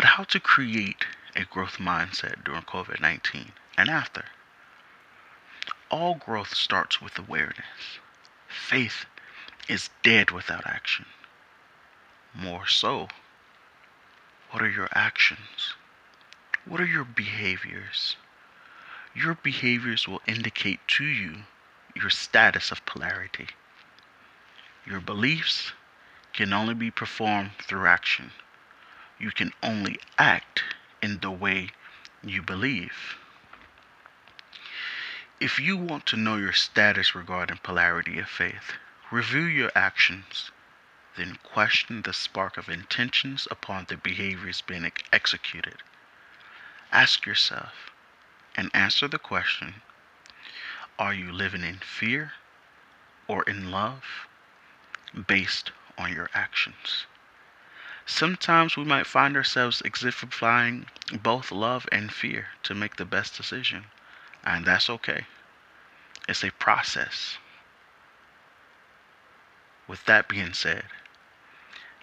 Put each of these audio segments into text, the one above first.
how to create a growth mindset during COVID 19 and after. All growth starts with awareness. Faith is dead without action. More so, what are your actions? What are your behaviors? Your behaviors will indicate to you your status of polarity. Your beliefs can only be performed through action. You can only act in the way you believe. If you want to know your status regarding polarity of faith, review your actions, then question the spark of intentions upon the behaviors being executed. Ask yourself and answer the question Are you living in fear or in love based on your actions? Sometimes we might find ourselves exemplifying both love and fear to make the best decision, and that's okay. It's a process. With that being said,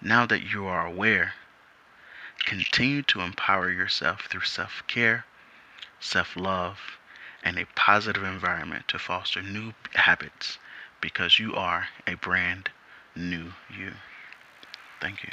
now that you are aware Continue to empower yourself through self care, self love, and a positive environment to foster new habits because you are a brand new you. Thank you.